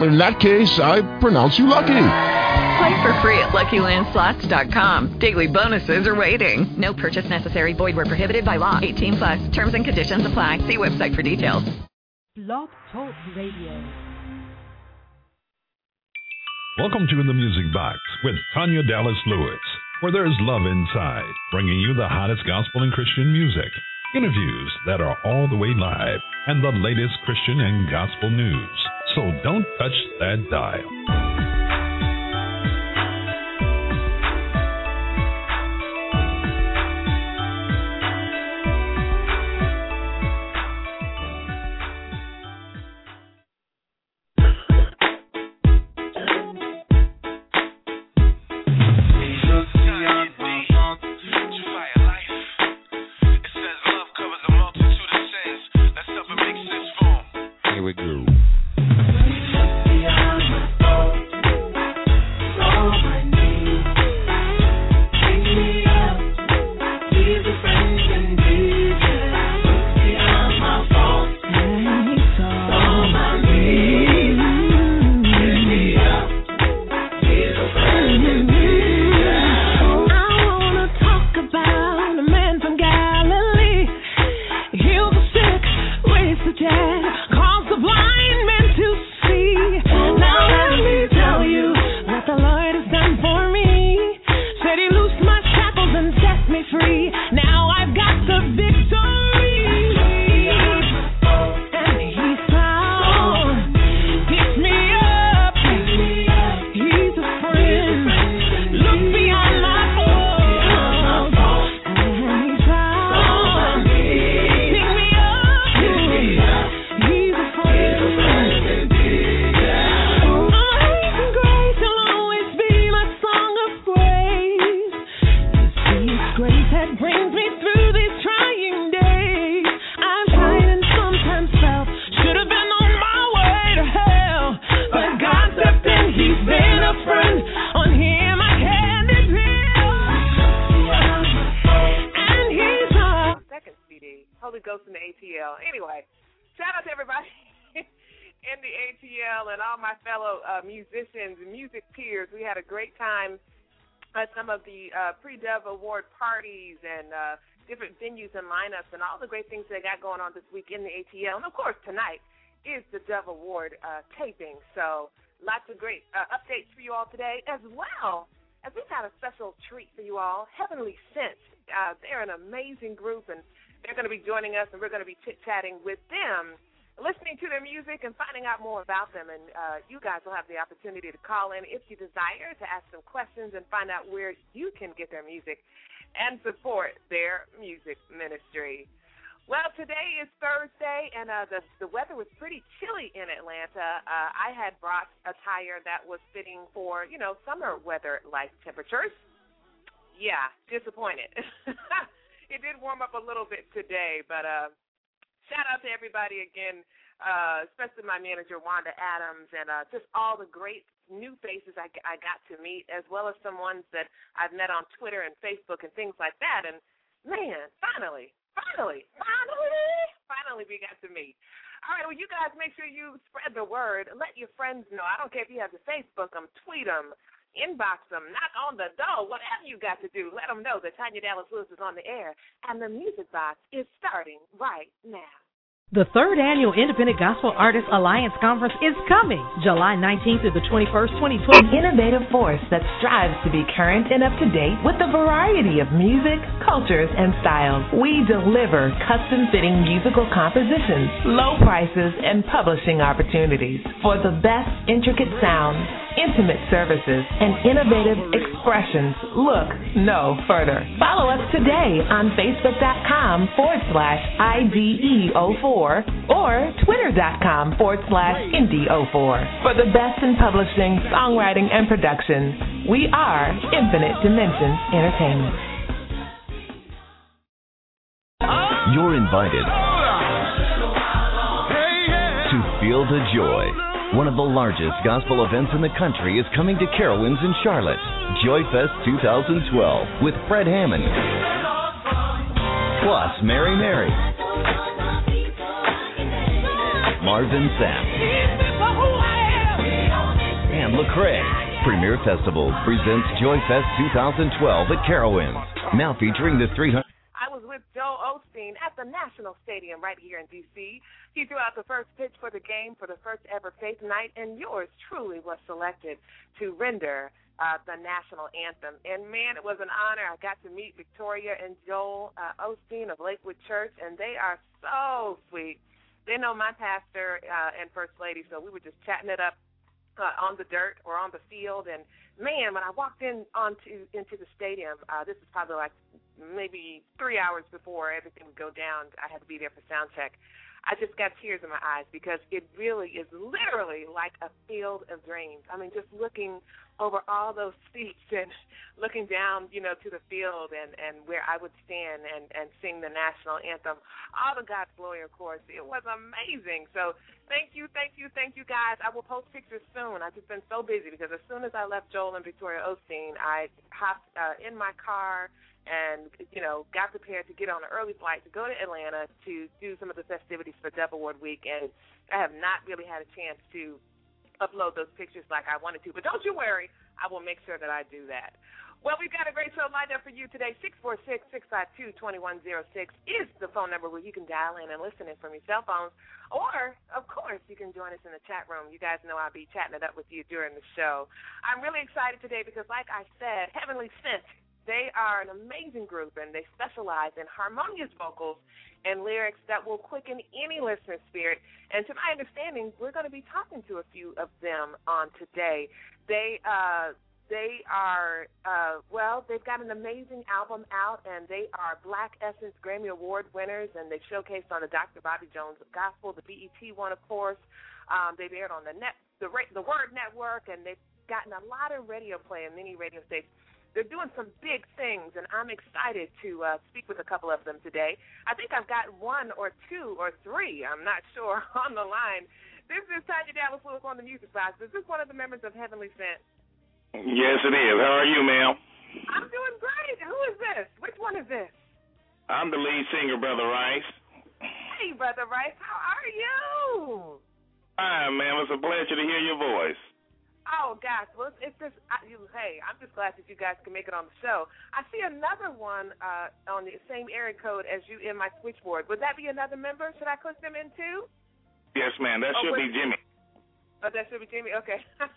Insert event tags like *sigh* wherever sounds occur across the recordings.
In that case, I pronounce you lucky. Play for free at LuckyLandSlots.com. Daily bonuses are waiting. No purchase necessary. Void where prohibited by law. 18 plus. Terms and conditions apply. See website for details. Blog Talk Radio. Welcome to the Music Box with Tanya Dallas Lewis, where there's love inside, bringing you the hottest gospel and Christian music, interviews that are all the way live, and the latest Christian and gospel news. So don't touch that dial. In the ATL and all my fellow uh, musicians and music peers. We had a great time at some of the uh, pre-Dove Award parties and uh, different venues and lineups and all the great things they got going on this week in the ATL. And of course, tonight is the Dove Award uh, taping. So lots of great uh, updates for you all today, as well as we've got a special treat for you all. Heavenly Scent. Uh, they're an amazing group, and they're going to be joining us, and we're going to be chit-chatting with them, listening to their music and finding out more about them. And uh, you guys will have the opportunity to call in if you desire to ask them questions and find out where you can get their music and support their music ministry. Well, today is Thursday, and uh, the the weather was pretty chilly in Atlanta. Uh, I had brought attire that was fitting for you know summer weather like temperatures. Yeah, disappointed. *laughs* it did warm up a little bit today, but uh, shout out to everybody again, uh, especially my manager Wanda Adams, and uh, just all the great new faces I, I got to meet, as well as some ones that I've met on Twitter and Facebook and things like that. And man, finally, finally, finally, finally, we got to meet. All right, well, you guys make sure you spread the word. Let your friends know. I don't care if you have to Facebook them, tweet them, inbox them, knock on the door, whatever you got to do. Let them know that Tanya Dallas Lewis is on the air, and the music box is starting right now. The third annual Independent Gospel Artists Alliance Conference is coming July 19th through the 21st, 2020. An innovative force that strives to be current and up to date with a variety of music, cultures, and styles. We deliver custom fitting musical compositions, low prices, and publishing opportunities. For the best intricate sounds, intimate services, and innovative expressions, look no further. Follow us today on Facebook.com forward slash IDE04 or Twitter.com forward slash Indie04. For the best in publishing, songwriting, and production, we are Infinite Dimensions Entertainment. You're invited to Field of Joy. One of the largest gospel events in the country is coming to Carowinds in Charlotte. Joy Fest 2012 with Fred Hammond. Plus Mary Mary. Marvin Sapp. And Lecrae. Premier Festivals presents Joy Fest 2012 at Carowinds. Now featuring the 300- I was with Joel Osteen at the National Stadium right here in D.C. He threw out the first pitch for the game for the first ever Faith Night, and yours truly was selected to render uh, the national anthem. And man, it was an honor. I got to meet Victoria and Joel uh, Osteen of Lakewood Church, and they are so sweet. They know my pastor uh, and first lady, so we were just chatting it up uh, on the dirt or on the field. And man, when I walked in onto into the stadium, uh, this is probably like maybe three hours before everything would go down. I had to be there for sound check. I just got tears in my eyes because it really is literally like a field of dreams. I mean, just looking over all those *laughs* seats and looking down, you know, to the field and and where I would stand and and sing the national anthem, all the God's glory, of course. It was amazing. So thank you, thank you, thank you, guys. I will post pictures soon. I've just been so busy because as soon as I left Joel and Victoria Osteen, I hopped uh, in my car and you know got prepared to get on an early flight to go to Atlanta to do some of the festivities for Dove Award week, and I have not really had a chance to upload those pictures like I wanted to. But don't you worry, I will make sure that I do that. Well, we've got a great show lined up for you today. 646-652-2106 is the phone number where you can dial in and listen in from your cell phones. Or, of course, you can join us in the chat room. You guys know I'll be chatting it up with you during the show. I'm really excited today because, like I said, Heavenly Scent they are an amazing group and they specialize in harmonious vocals and lyrics that will quicken any listener's spirit. And to my understanding, we're going to be talking to a few of them on today. They uh, they are uh, well, they've got an amazing album out, and they are Black Essence Grammy Award winners, and they showcased on the Dr. Bobby Jones Gospel, the BET one, of course. Um, they've aired on the net, the the Word Network, and they've gotten a lot of radio play in many radio stations they're doing some big things, and I'm excited to uh, speak with a couple of them today. I think I've got one or two or three, I'm not sure, *laughs* on the line. This is Tanya Dallas Lewis on the Music Box. Is this one of the members of Heavenly Scent? Yes, it is. How are you, ma'am? I'm doing great. Who is this? Which one is this? I'm the lead singer, Brother Rice. Hey, Brother Rice. How are you? Hi, ma'am. It's a pleasure to hear your voice. Oh gosh, well it's just I, you, hey, I'm just glad that you guys can make it on the show. I see another one uh, on the same area code as you in my switchboard. Would that be another member? Should I click them in too? Yes, ma'am. That oh, should be Jimmy. Oh, that should be Jimmy. Okay. *laughs*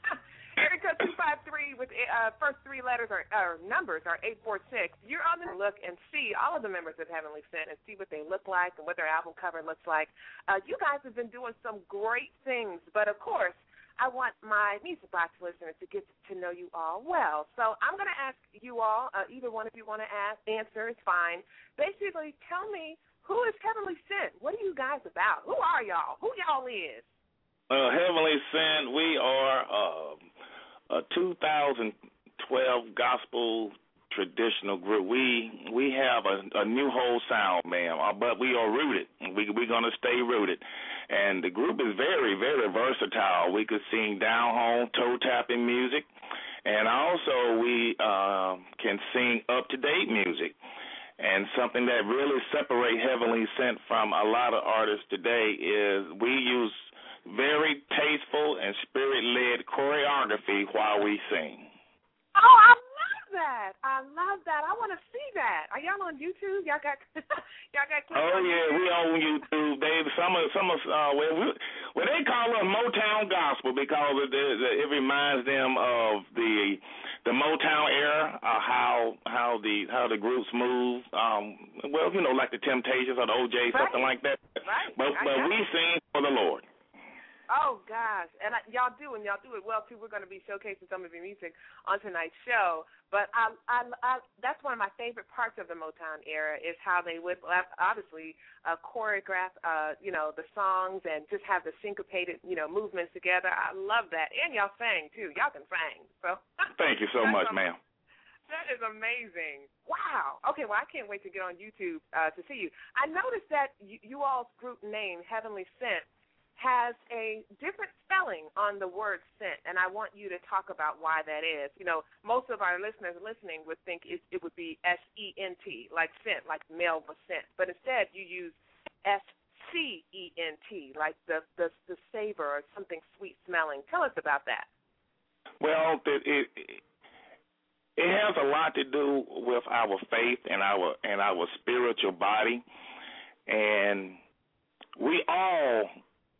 area code two five three with uh, first three letters or uh, numbers are eight four six. You're on the look and see all of the members of Heavenly Scent and see what they look like and what their album cover looks like. Uh, you guys have been doing some great things, but of course I want my Music Box listeners to get to know you all well. So I'm going to ask you all, uh, either one of you want to ask, answer is fine. Basically, tell me who is Heavenly Scent? What are you guys about? Who are y'all? Who y'all is? Uh, Heavenly Scent, we are uh, a 2012 gospel traditional group. We we have a, a new whole sound, ma'am, uh, but we are rooted. We we're gonna stay rooted, and the group is very very versatile. We could sing down home, toe tapping music, and also we uh, can sing up to date music. And something that really separates Heavenly Scent from a lot of artists today is we use very tasteful and spirit led choreography while we sing. Oh, I that. I love that. I want to see that. Are y'all on YouTube? Y'all got *laughs* y'all got. Oh yeah, we on YouTube. They some of some of uh, well, we, well they call us Motown gospel because it, it, it reminds them of the the Motown era, uh, how how the how the groups move. Um, well, you know, like the Temptations or the OJ, right. something like that. Right. But but we sing for the Lord. Oh gosh, and I, y'all do, and y'all do it well too. We're going to be showcasing some of your music on tonight's show. But I, I, I, that's one of my favorite parts of the Motown era is how they would obviously uh, choreograph, uh, you know, the songs and just have the syncopated, you know, movements together. I love that, and y'all sang too. Y'all can sing. So *laughs* thank you so much, ma'am. That is amazing. Wow. Okay, well, I can't wait to get on YouTube uh, to see you. I noticed that you, you all's group name, Heavenly Scent, has a different spelling on the word scent, and I want you to talk about why that is. You know, most of our listeners listening would think it, it would be S E N T, like scent, like Melva scent, but instead you use S C E N T, like the, the the savor or something sweet smelling. Tell us about that. Well, it, it it has a lot to do with our faith and our and our spiritual body, and we all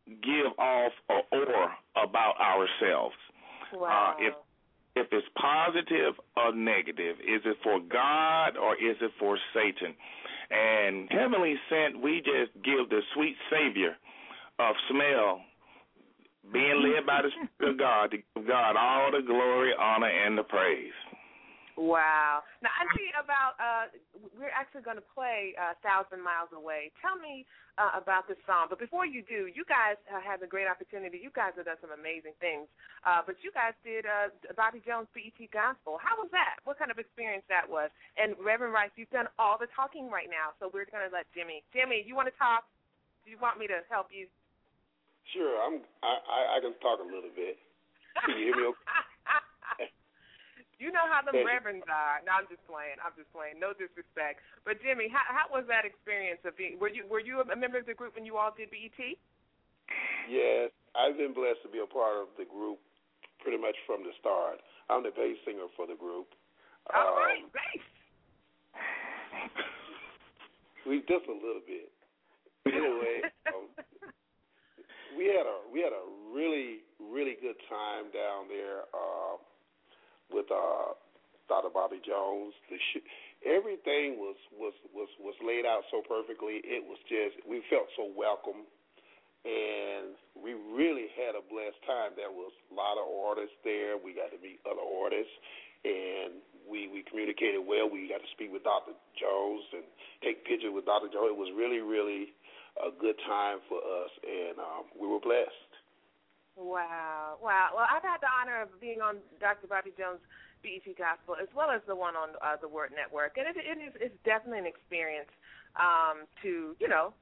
give off an aura about ourselves. Wow. Uh, if if it's positive or negative, is it for God or is it for Satan? And heavenly scent, we just give the sweet savior of smell, being led by the Spirit of God, to give God all the glory, honor, and the praise. Wow. Now, I see about, uh, we're actually going to play uh, Thousand Miles Away. Tell me uh, about this song. But before you do, you guys uh, had a great opportunity. You guys have done some amazing things. Uh, but you guys did uh, Bobby Jones BET Gospel. How was that? What kind of experience that was? And Reverend Rice, you've done all the talking right now. So we're going to let Jimmy. Jimmy, you want to talk? Do you want me to help you? Sure, I'm. I, I, I can talk a little bit. Can you hear me? Okay? *laughs* You know how the reverends are. No, I'm just playing. I'm just playing. No disrespect. But Jimmy, how, how was that experience of being? Were you were you a member of the group when you all did BET? Yes, I've been blessed to be a part of the group pretty much from the start. I'm the bass singer for the group. All Um, right, bass. We just a little bit. Anyway, um, we had a we had a really really good time down there uh, with uh, Dr. Bobby Jones. The sh- everything was was was was laid out so perfectly. It was just we felt so welcome, and we really had a blessed time. There was a lot of artists there. We got to meet other artists, and we we communicated well. We got to speak with Dr. Jones and take pictures with Dr. Jones. It was really really a good time for us, and um, we were blessed. Wow, wow. Well, I've had the honor of being on Dr. Bobby Jones' BET Gospel as well as the one on uh, the Word Network, and it, it is it's definitely an experience um, to you know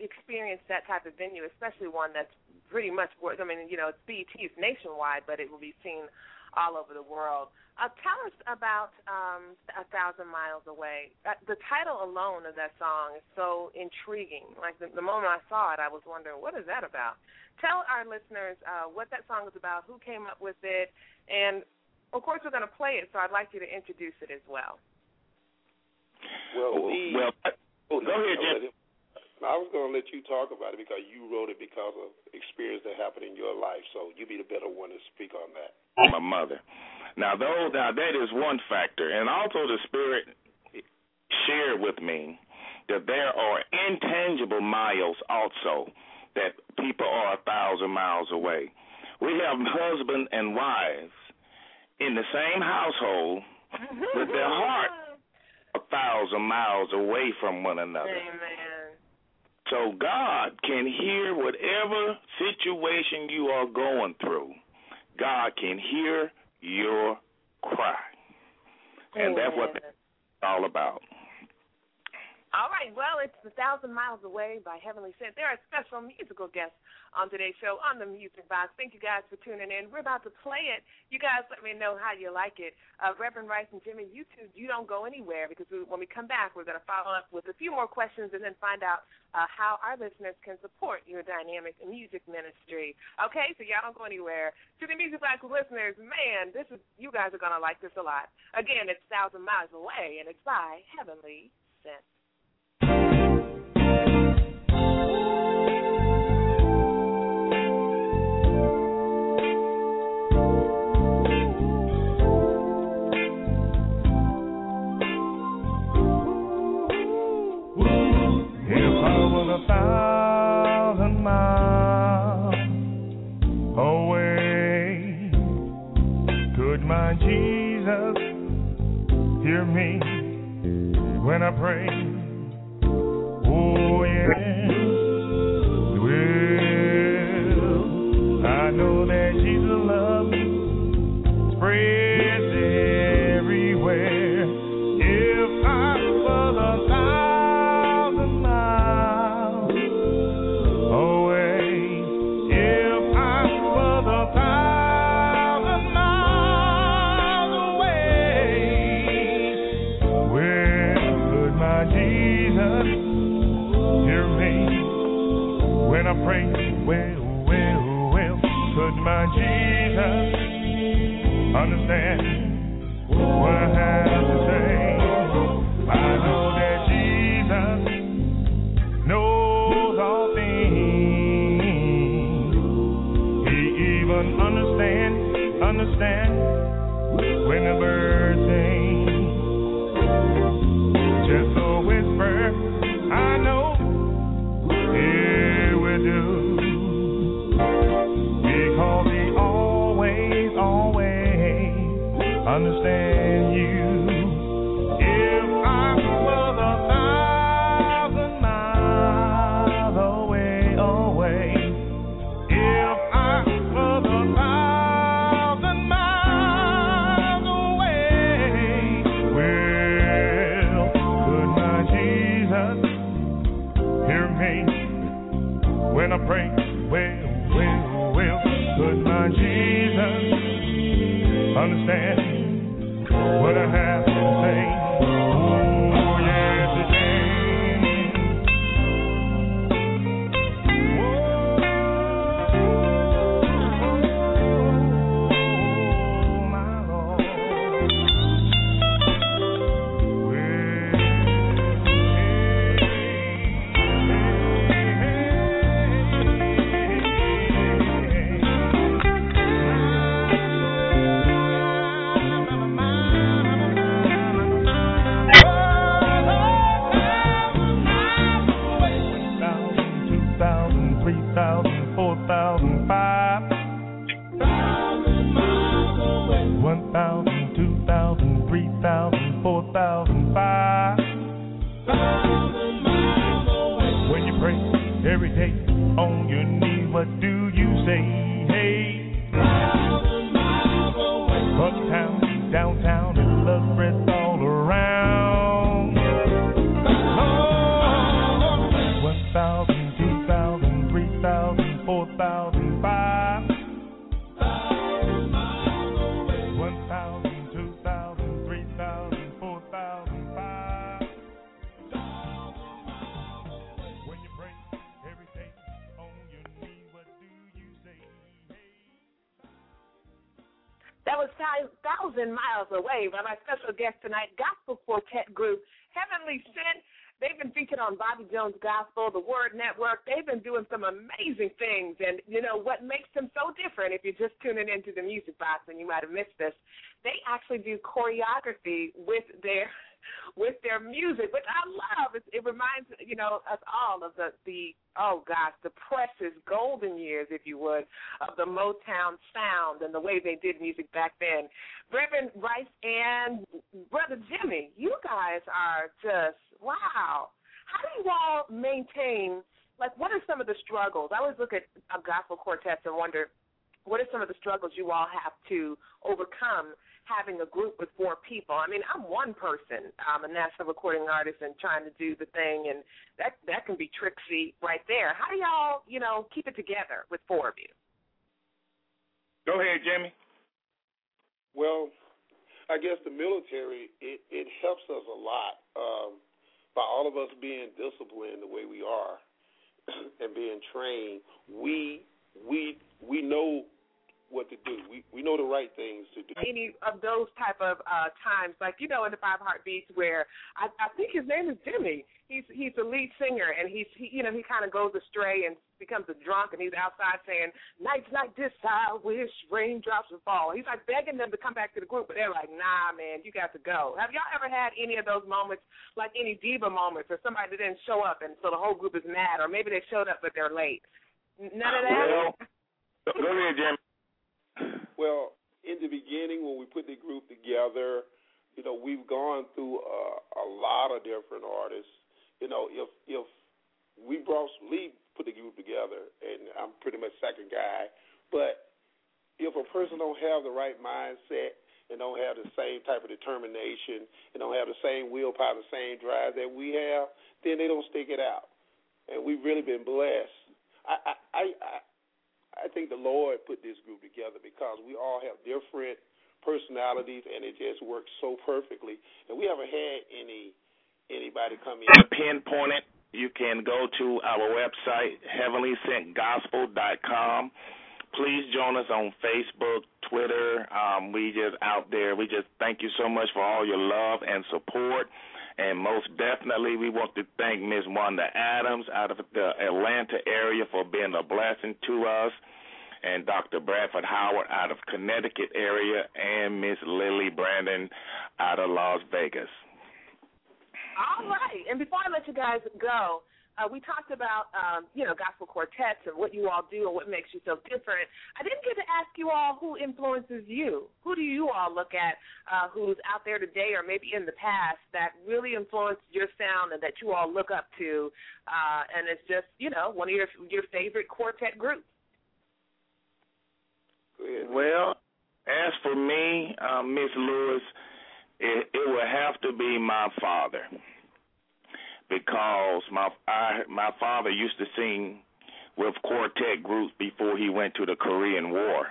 experience that type of venue, especially one that's pretty much. I mean, you know, it's BET is nationwide, but it will be seen all over the world. Uh, tell us about um, A Thousand Miles Away. Uh, the title alone of that song is so intriguing. Like the, the moment I saw it, I was wondering, what is that about? Tell our listeners uh, what that song is about, who came up with it, and of course we're going to play it. So I'd like you to introduce it as well. Well, we, well, go ahead, Jim. I was going to let you talk about it because you wrote it because of experience that happened in your life. So you be the better one to speak on that. my mother. Now, though, now that is one factor, and also the Spirit shared with me that there are intangible miles also that people are a thousand miles away. We have husband and wives in the same household with their heart *laughs* a thousand miles away from one another. Amen. So God can hear whatever situation you are going through. God can hear your cry. And that's what it's all about. All right, well, it's A Thousand Miles Away by Heavenly Scent. There are special musical guests on today's show on the Music Box. Thank you guys for tuning in. We're about to play it. You guys let me know how you like it. Uh, Reverend Rice and Jimmy, you two, you don't go anywhere because we, when we come back, we're going to follow up with a few more questions and then find out uh, how our listeners can support your dynamic music ministry. Okay, so y'all don't go anywhere. To the Music Box listeners, man, this is you guys are going to like this a lot. Again, it's A Thousand Miles Away, and it's by Heavenly Scent. Thousand miles away, could my Jesus hear me when I pray? I pray, Jones Gospel, the Word Network. They've been doing some amazing things. And, you know, what makes them so different, if you're just tuning into the music box and you might have missed this, they actually do choreography with their *laughs* with their music, which I love. It, it reminds you know us all of the the oh gosh the precious golden years, if you would, of the Motown sound and the way they did music back then. Reverend Rice and Brother Jimmy, you guys are just wow. How do you all maintain? Like, what are some of the struggles? I always look at a gospel quartets and wonder what are some of the struggles you all have to overcome having a group with four people. I mean, I'm one person. I'm a national recording artist and trying to do the thing, and that that can be tricksy right there. How do y'all, you know, keep it together with four of you? Go ahead, Jimmy. Well, I guess the military it it helps us a lot um, by all of us being disciplined the way we are *clears throat* and being trained. We we we know what to do. We we know the right things to do. Any of those type of uh times, like you know, in the Five Heartbeats, where I, I think his name is Jimmy. He's he's the lead singer, and he's he, you know he kind of goes astray and becomes a drunk, and he's outside saying, "Nights like this, I wish raindrops would fall." He's like begging them to come back to the group, but they're like, "Nah, man, you got to go." Have y'all ever had any of those moments, like any diva moments, or somebody that didn't show up, and so the whole group is mad, or maybe they showed up but they're late? None of that. Well, *laughs* go ahead, Jimmy. Well, in the beginning, when we put the group together, you know, we've gone through uh, a lot of different artists. You know, if if we brought Lee put the group together, and I'm pretty much second guy, but if a person don't have the right mindset and don't have the same type of determination and don't have the same willpower, the same drive that we have, then they don't stick it out. And we've really been blessed. I I I, I think the Lord put this group together because we all have different personalities, and it just works so perfectly. And we haven't had any anybody come in *coughs* pinpoint it. you can go to our website, heavenlysentgospel.com. Please join us on Facebook, Twitter. Um, we just out there. We just thank you so much for all your love and support. And most definitely, we want to thank Miss Wanda Adams out of the Atlanta area for being a blessing to us, and Dr. Bradford Howard out of Connecticut area, and Miss Lily Brandon out of Las Vegas. All right. And before I let you guys go, uh, we talked about um, you know gospel quartets and what you all do and what makes you so different. I didn't get to ask you all who influences you. Who do you all look at uh, who's out there today or maybe in the past that really influenced your sound and that you all look up to, uh, and it's just you know one of your your favorite quartet groups. Well, as for me, um, Miss Lewis, it, it would have to be my father because my I, my father used to sing with quartet groups before he went to the Korean War.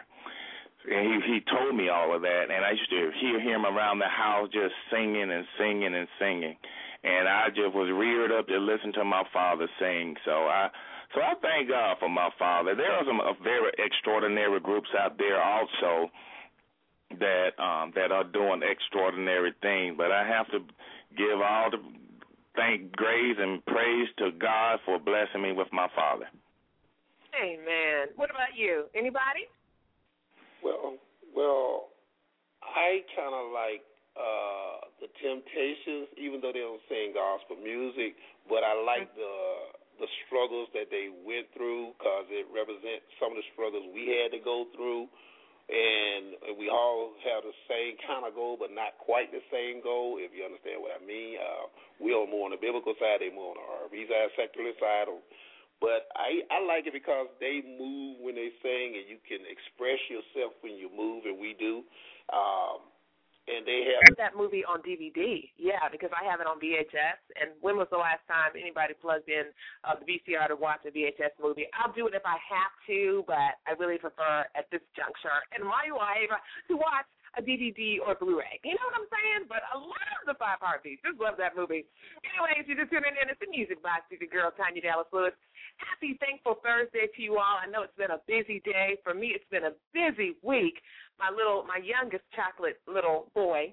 And he he told me all of that and I used to hear him around the house just singing and singing and singing. And I just was reared up to listen to my father sing. So I so I thank God for my father. There are some uh, very extraordinary groups out there also that um that are doing extraordinary things, but I have to give all the thank grace and praise to God for blessing me with my father. Amen. What about you? Anybody? Well, well, I kind of like uh the Temptations, even though they don't sing gospel music, but I like the the struggles that they went through because it represents some of the struggles we had to go through and we all have the same kind of goal, but not quite the same goal. If you understand what I mean, uh, we are more on the biblical side, they more on the R&B side, secular side. But I I like it because they move when they sing, and you can express yourself when you move, and we do. Um, and they have that movie on DVD. Yeah, because I have it on VHS. And when was the last time anybody plugged in uh, the VCR to watch a VHS movie? I'll do it if I have to, but I really prefer at this juncture in my life to watch a DVD or Blu-ray. You know what I'm saying? But I love the Five Heartbeats. Just love that movie. Anyways, you're just tuning in. It's the Music Box with your girl Tanya Dallas Lewis. Happy Thankful Thursday to you all. I know it's been a busy day. For me, it's been a busy week. My little, my youngest chocolate little boy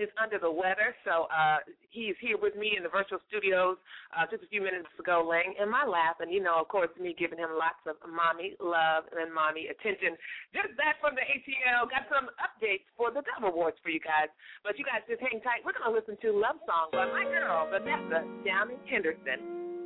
is under the weather, so uh, he's here with me in the virtual studios uh, just a few minutes ago, laying in my lap, and you know, of course, me giving him lots of mommy love and mommy attention. Just back from the ATL. Got some updates for the Dove Awards for you guys, but you guys just hang tight. We're gonna listen to "Love Song" by my girl Vanessa Down in Henderson.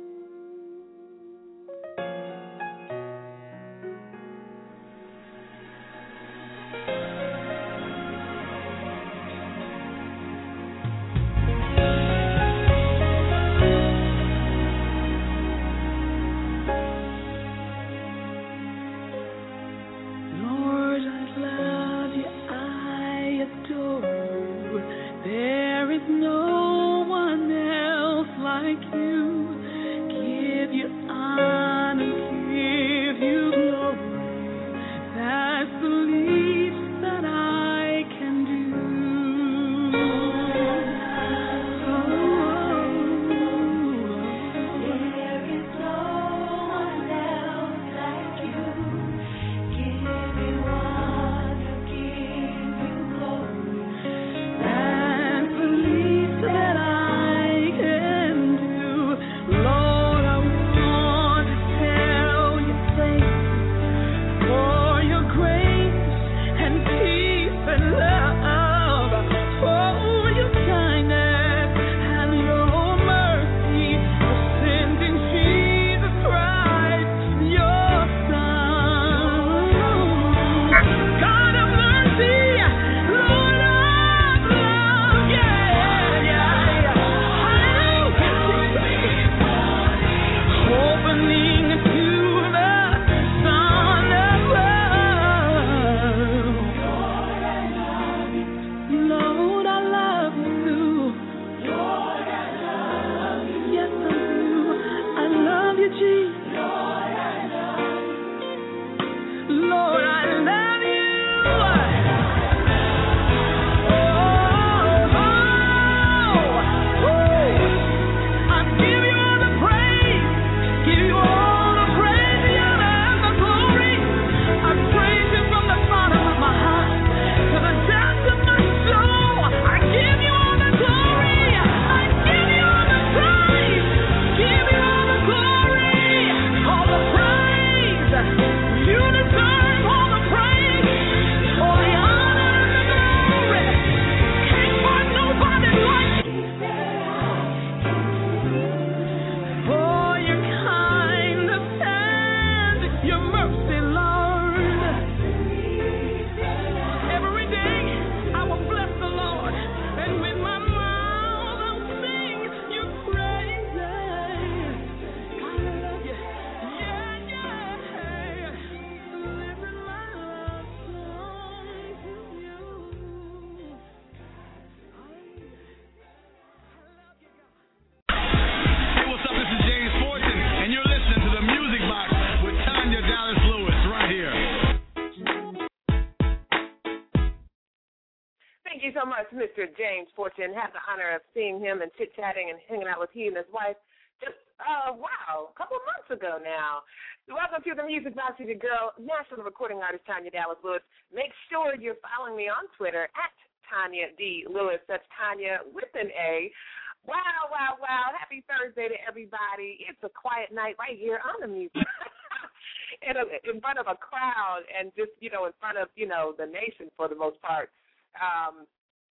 So much, Mr. James Fortune. Had the honor of seeing him and chit chatting and hanging out with he and his wife just uh wow, a couple of months ago now. Welcome to the Music Box with your girl, national recording artist Tanya Dallas Lewis. Make sure you're following me on Twitter at Tanya D Lewis. That's Tanya with an A. Wow, wow, wow. Happy Thursday to everybody. It's a quiet night right here on the music. *laughs* in, a, in front of a crowd and just, you know, in front of, you know, the nation for the most part. Um,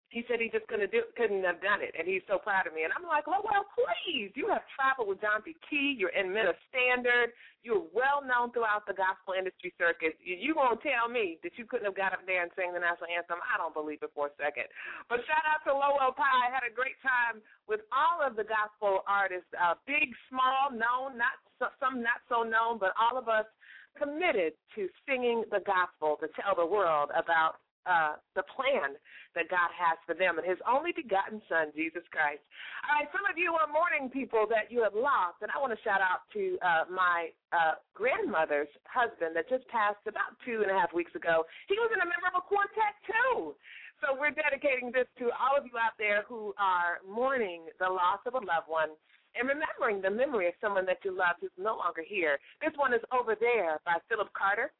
he said he just couldn't do couldn't have done it, and he's so proud of me. And I'm like, oh well, please, you have traveled with John P. Kee. You're in Minna Standard. You're well known throughout the gospel industry circuit. You, you gonna tell me that you couldn't have got up there and sang the national anthem? I don't believe it for a second. But shout out to Lowell Pie. I had a great time with all of the gospel artists, uh, big, small, known, not some not so known, but all of us committed to singing the gospel to tell the world about uh, the plan that God has for them and His only begotten Son, Jesus Christ. All right, some of you are mourning people that you have lost, and I want to shout out to uh, my uh, grandmother's husband that just passed about two and a half weeks ago. He was in a member of a quartet too. So we're dedicating this to all of you out there who are mourning the loss of a loved one and remembering the memory of someone that you loved who's no longer here. This one is Over There by Philip Carter.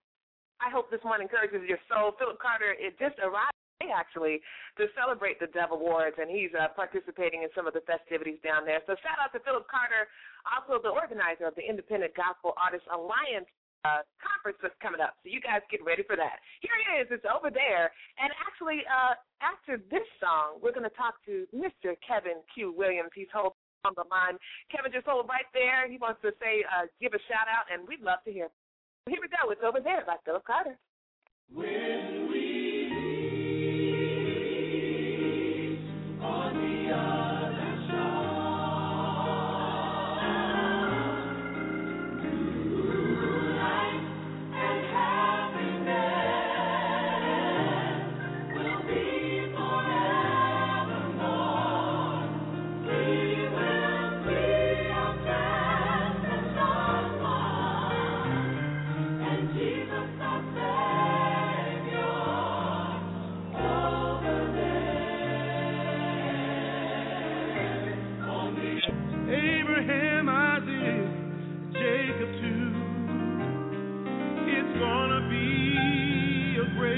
I hope this one encourages your soul. Philip Carter, it just arrived today actually to celebrate the Dove Awards, and he's uh, participating in some of the festivities down there. So shout out to Philip Carter, also the organizer of the Independent Gospel Artists Alliance uh, conference that's coming up. So you guys get ready for that. Here it is. It's over there. And actually, uh, after this song, we're going to talk to Mr. Kevin Q. Williams. He's holding on the line. Kevin just hold right there. He wants to say, uh, give a shout out, and we'd love to hear. Here we go. It's over there by Philip Carter. When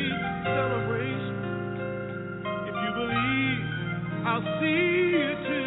celebration. If you believe, I'll see you too.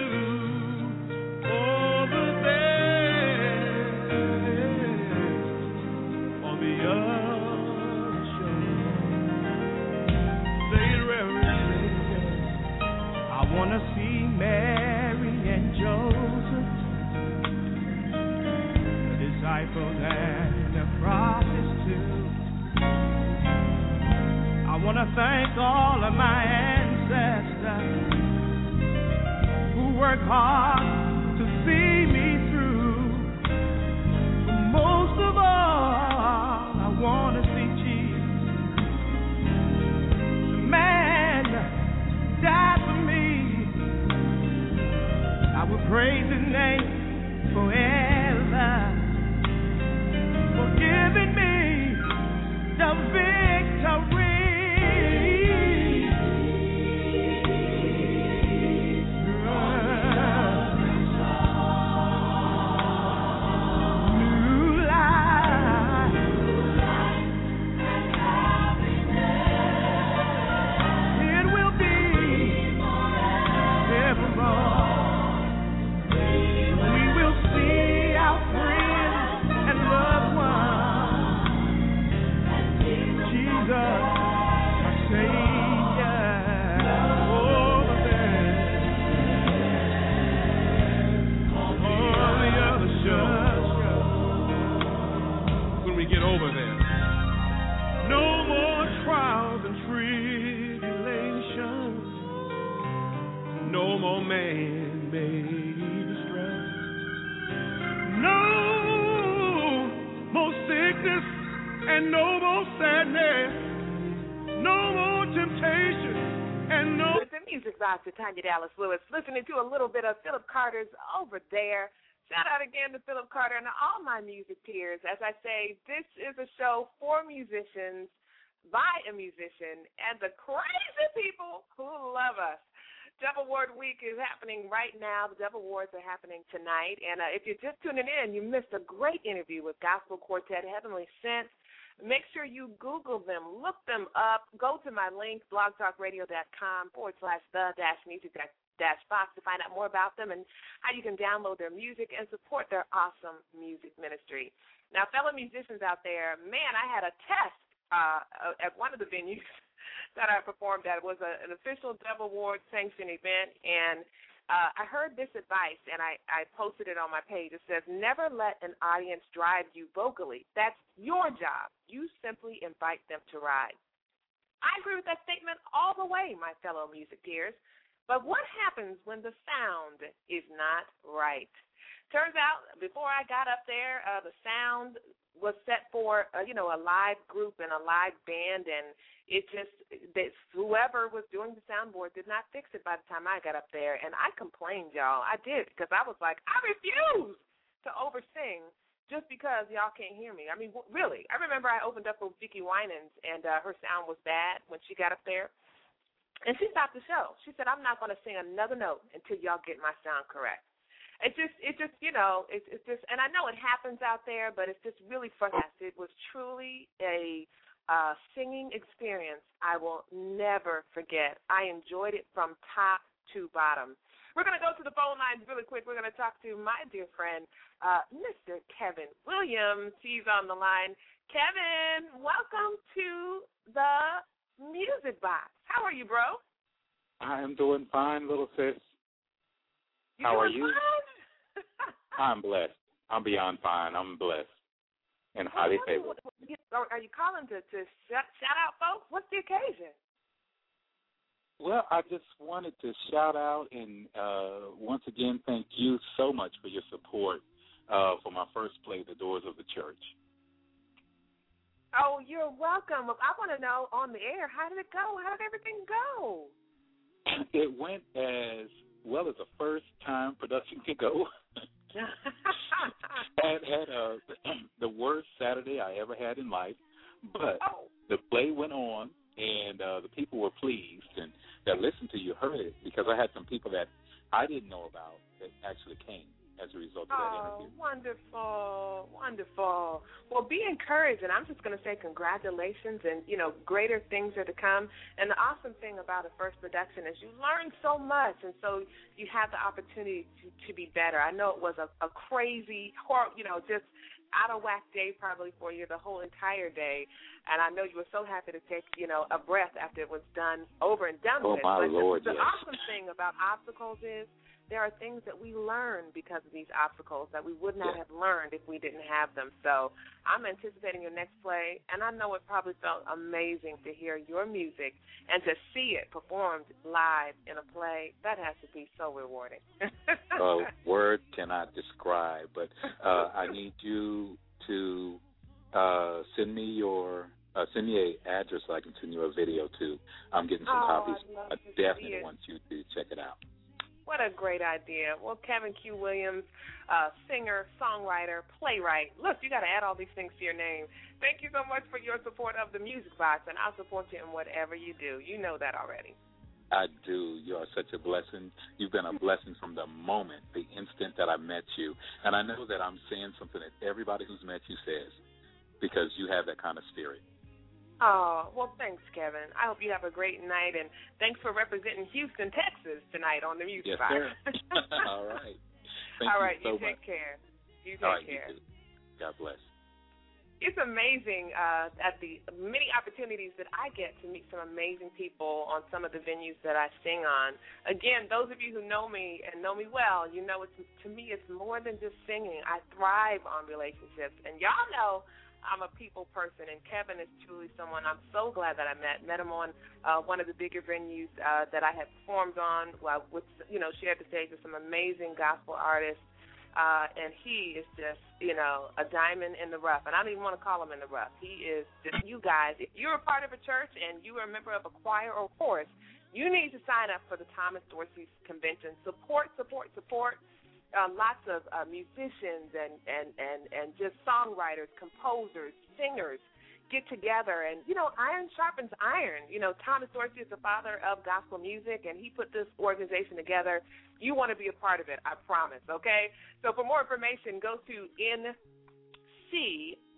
Tanya Dallas Lewis, listening to a little bit of Philip Carter's Over There. Shout out again to Philip Carter and all my music peers. As I say, this is a show for musicians by a musician and the crazy people who love us. Dove Award Week is happening right now. The Dove Awards are happening tonight. And uh, if you're just tuning in, you missed a great interview with Gospel Quartet Heavenly Scent. Make sure you Google them, look them up. Go to my link, blogtalkradio.com forward slash the dash music dash box to find out more about them and how you can download their music and support their awesome music ministry. Now, fellow musicians out there, man, I had a test uh, at one of the venues *laughs* that I performed at. It was a, an official Dove Award sanctioned event, and uh, I heard this advice, and I, I posted it on my page. It says, "Never let an audience drive you vocally. That's your job. You simply invite them to ride." I agree with that statement all the way, my fellow music peers. But what happens when the sound is not right? Turns out, before I got up there, uh, the sound was set for uh, you know a live group and a live band and it just that whoever was doing the soundboard did not fix it by the time I got up there. And I complained y'all. I did because I was like I refuse to oversing just because y'all can't hear me. I mean really. I remember I opened up with Vickie Winans and uh, her sound was bad when she got up there. And she stopped the show. She said I'm not going to sing another note until y'all get my sound correct it just it just you know it's it's just and I know it happens out there, but it's just really for us. It was truly a uh, singing experience I will never forget. I enjoyed it from top to bottom. We're going to go to the phone lines really quick. We're going to talk to my dear friend, uh, Mr. Kevin Williams. He's on the line. Kevin, welcome to the Music Box. How are you, bro? I am doing fine, little sis. How are you? I'm blessed. I'm beyond fine. I'm blessed and highly favored. Are you calling to to shout, shout out folks? What's the occasion? Well, I just wanted to shout out and uh, once again thank you so much for your support uh, for my first play, The Doors of the Church. Oh, you're welcome. I want to know on the air how did it go? How did everything go? *laughs* It went as well as a first time production could go. *laughs* *laughs* had had uh, *clears throat* the worst Saturday I ever had in life, but oh. the play went on, and uh, the people were pleased, and that listened to you heard it because I had some people that I didn't know about that actually came as a result of that oh, interview. Wonderful, wonderful. Well, be encouraged, and I'm just going to say congratulations, and you know, greater things are to come. And the awesome thing about a first production is you learn so much, and so you have the opportunity to, to be better. I know it was a, a crazy, hor- you know, just out of whack day probably for you the whole entire day, and I know you were so happy to take you know a breath after it was done over and done oh, with. my but Lord, the, the yes. awesome thing about obstacles is there are things that we learn because of these obstacles that we would not have learned if we didn't have them. So I'm anticipating your next play, and I know it probably felt amazing to hear your music and to see it performed live in a play. That has to be so rewarding. *laughs* uh, word cannot describe, but uh, I need you to uh, send me your uh, send me a address so I can send you a video too. I'm getting some Oh, copies. I definitely want you to check it out. What a great idea. Well, Kevin Q. Williams, uh, singer, songwriter, playwright. Look, you got to add all these things to your name. Thank you so much for your support of the Music Box, and I'll support you in whatever you do. You know that already. I do. You are such a blessing. You've been a blessing from the moment, the instant that I met you. And I know that I'm saying something that everybody who's met you says because you have that kind of spirit. Oh, well, thanks, Kevin. I hope you have a great night, and thanks for representing Houston, Texas tonight on the Music Yes, Box. sir. *laughs* All right. Thank All you so you take much. care. You take All right, care. you. God bless. it's amazing uh, at the many opportunities that I get to meet some amazing people on some of the venues that I sing on. Again, those of you who know me and know me well, you know it's to me it's more than just singing. I thrive on relationships, and y'all know I'm a people person, and Kevin is truly someone I'm so glad that I met. Met him on uh, one of the bigger venues uh, that I had performed on, uh, with you know shared the stage with some amazing gospel artists. Uh, and he is just, you know, a diamond in the rough. And I don't even want to call him in the rough. He is just you guys. If you're a part of a church and you are a member of a choir or chorus, you need to sign up for the Thomas Dorsey Convention. Support, support, support. Uh, lots of uh, musicians and, and, and, and just songwriters, composers, singers get together and you know iron sharpens iron. You know thomas dorsey is the father of gospel music and he put this organization together. You want to be a part of it i promise okay? So for more information go to ncvccinc.com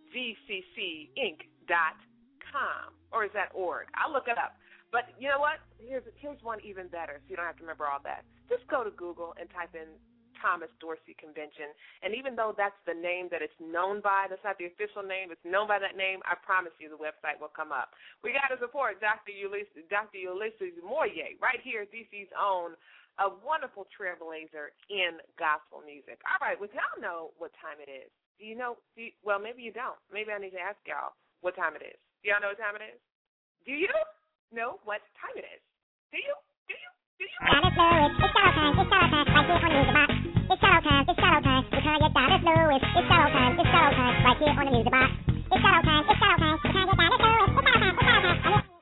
or is that org? I'll look it up. But you know what? Here's here's one even better so you don't have to remember all that. Just go to google and type in Thomas Dorsey Convention. And even though that's the name that it's known by, that's not the official name, it's known by that name, I promise you the website will come up. We got to support Dr. Ulysses, Dr. Ulysses Moye right here at DC's own, a wonderful trailblazer in gospel music. All right, well, y'all know what time it is. Do you know? Do you, well, maybe you don't. Maybe I need to ask y'all what time it is. Do y'all know what time it is? Do you know what time it is? Do you? Do you? Do you? It's shadow time, it's shadow time, it's shadow time, with Tanya Dallas Lewis. It's shadow time, it's shadow time, right here on the music box. It's shadow time, it's shadow time, with Tanya Dallas Lewis. It's shadow time, it's shadow time.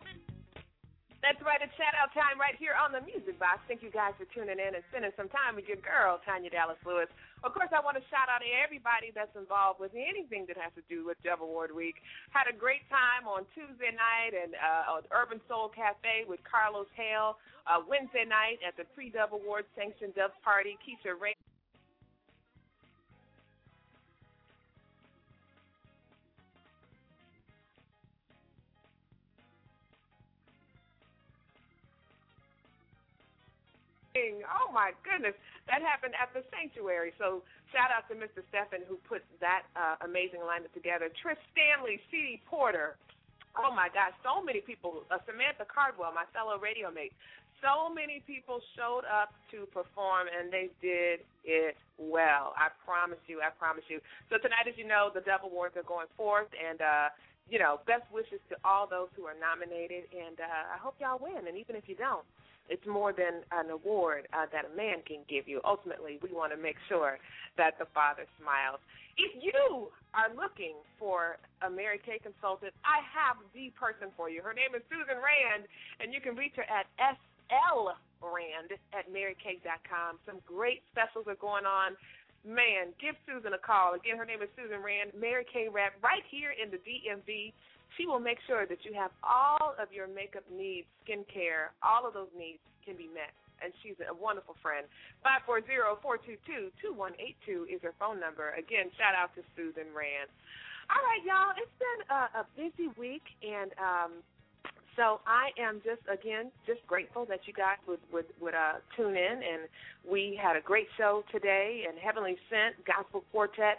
That's right. It's shout out time right here on the Music Box. Thank you guys for tuning in and spending some time with your girl, Tanya Dallas Lewis. Of course, I want to shout out to everybody that's involved with anything that has to do with Dove Award Week. Had a great time on Tuesday night and uh, Urban Soul Cafe with Carlos Hale. Uh, Wednesday night at the pre Dove Award sanctioned Dove Party, Keisha Ray. Oh my goodness, that happened at the sanctuary. So shout out to Mr. Stephan who put that uh, amazing lineup together. Tris Stanley, C.D. Porter. Oh my gosh, so many people. Uh, Samantha Cardwell, my fellow radio mate. So many people showed up to perform and they did it well. I promise you. I promise you. So tonight, as you know, the Dove Awards are going forth and. uh you know, best wishes to all those who are nominated, and uh, I hope y'all win. And even if you don't, it's more than an award uh, that a man can give you. Ultimately, we want to make sure that the father smiles. If you are looking for a Mary Kay consultant, I have the person for you. Her name is Susan Rand, and you can reach her at slrand at marykay.com. Some great specials are going on. Man, give Susan a call. Again, her name is Susan Rand, Mary Kay Rap, right here in the DMV. She will make sure that you have all of your makeup needs, skincare, all of those needs can be met. And she's a wonderful friend. 540-422-2182 is her phone number. Again, shout out to Susan Rand. All right, y'all. It's been a, a busy week, and um, so I am just again just grateful that you guys would would, would uh, tune in, and we had a great show today. And Heavenly Scent Gospel Quartet,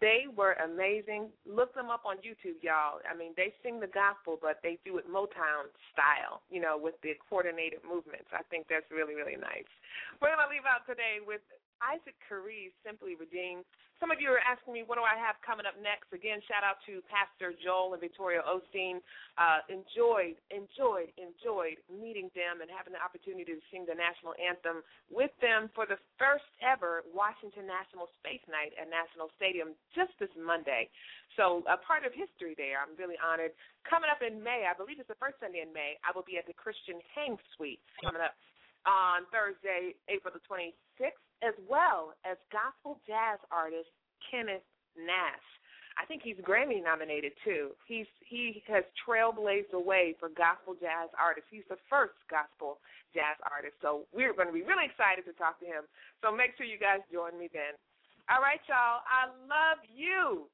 they were amazing. Look them up on YouTube, y'all. I mean, they sing the gospel, but they do it Motown style, you know, with the coordinated movements. I think that's really really nice. We're gonna leave out today with Isaac Carree, Simply Redeemed. Some of you are asking me, what do I have coming up next? Again, shout out to Pastor Joel and Victoria Osteen. Uh, enjoyed, enjoyed, enjoyed meeting them and having the opportunity to sing the national anthem with them for the first ever Washington National Space Night at National Stadium just this Monday. So a part of history there. I'm really honored. Coming up in May, I believe it's the first Sunday in May, I will be at the Christian Hang Suite coming up on Thursday, April the 26th as well as gospel jazz artist Kenneth Nash. I think he's Grammy nominated too. He's he has trailblazed the way for gospel jazz artists. He's the first gospel jazz artist. So we're going to be really excited to talk to him. So make sure you guys join me then. All right, y'all. I love you,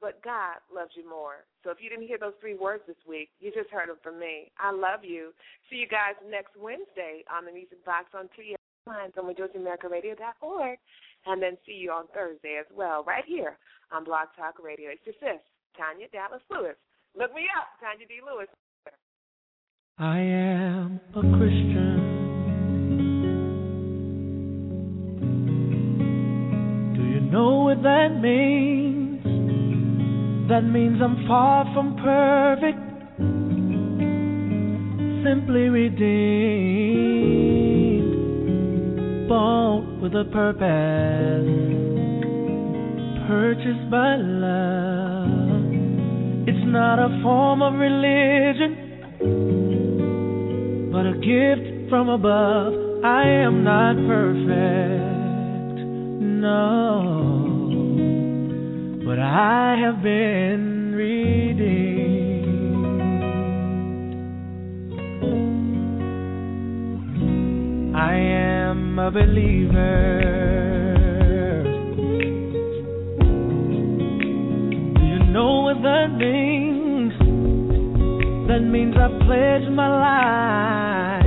but God loves you more. So if you didn't hear those three words this week, you just heard them from me. I love you. See you guys next Wednesday on the Music Box on TS lines on MajorityAmericaRadio.org, and then see you on Thursday as well, right here on Blog Talk Radio. It's your sis, Tanya Dallas Lewis. Look me up, Tanya D. Lewis. I am a Christian. Do you know what that means? That means I'm far from perfect, simply redeemed bought with a purpose, purchased by love. It's not a form of religion, but a gift from above. I am not perfect, no, but I have been redeemed. I am a believer. Do you know what that means? That means I pledge my life,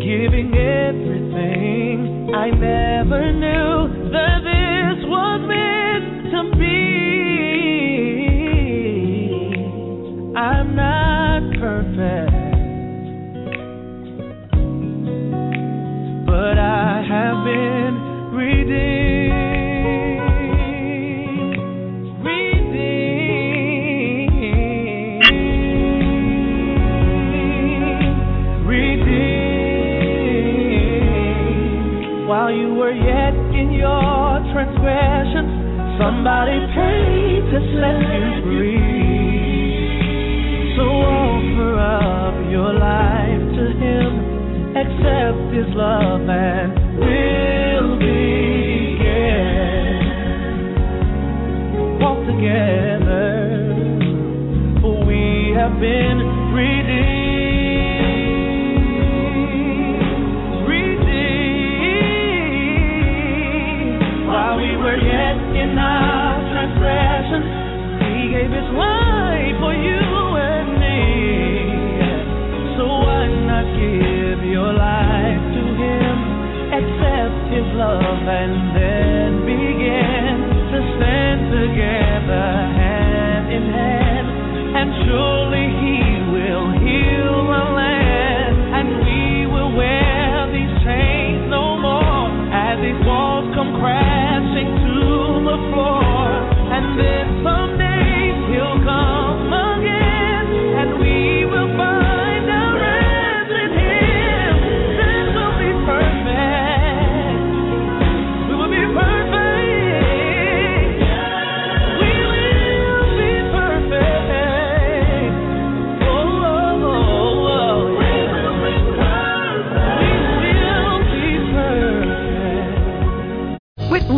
giving everything. I never knew somebody paid to set you free. So offer up your life to Him accept His love and we'll begin. Walk together, for we have been love, and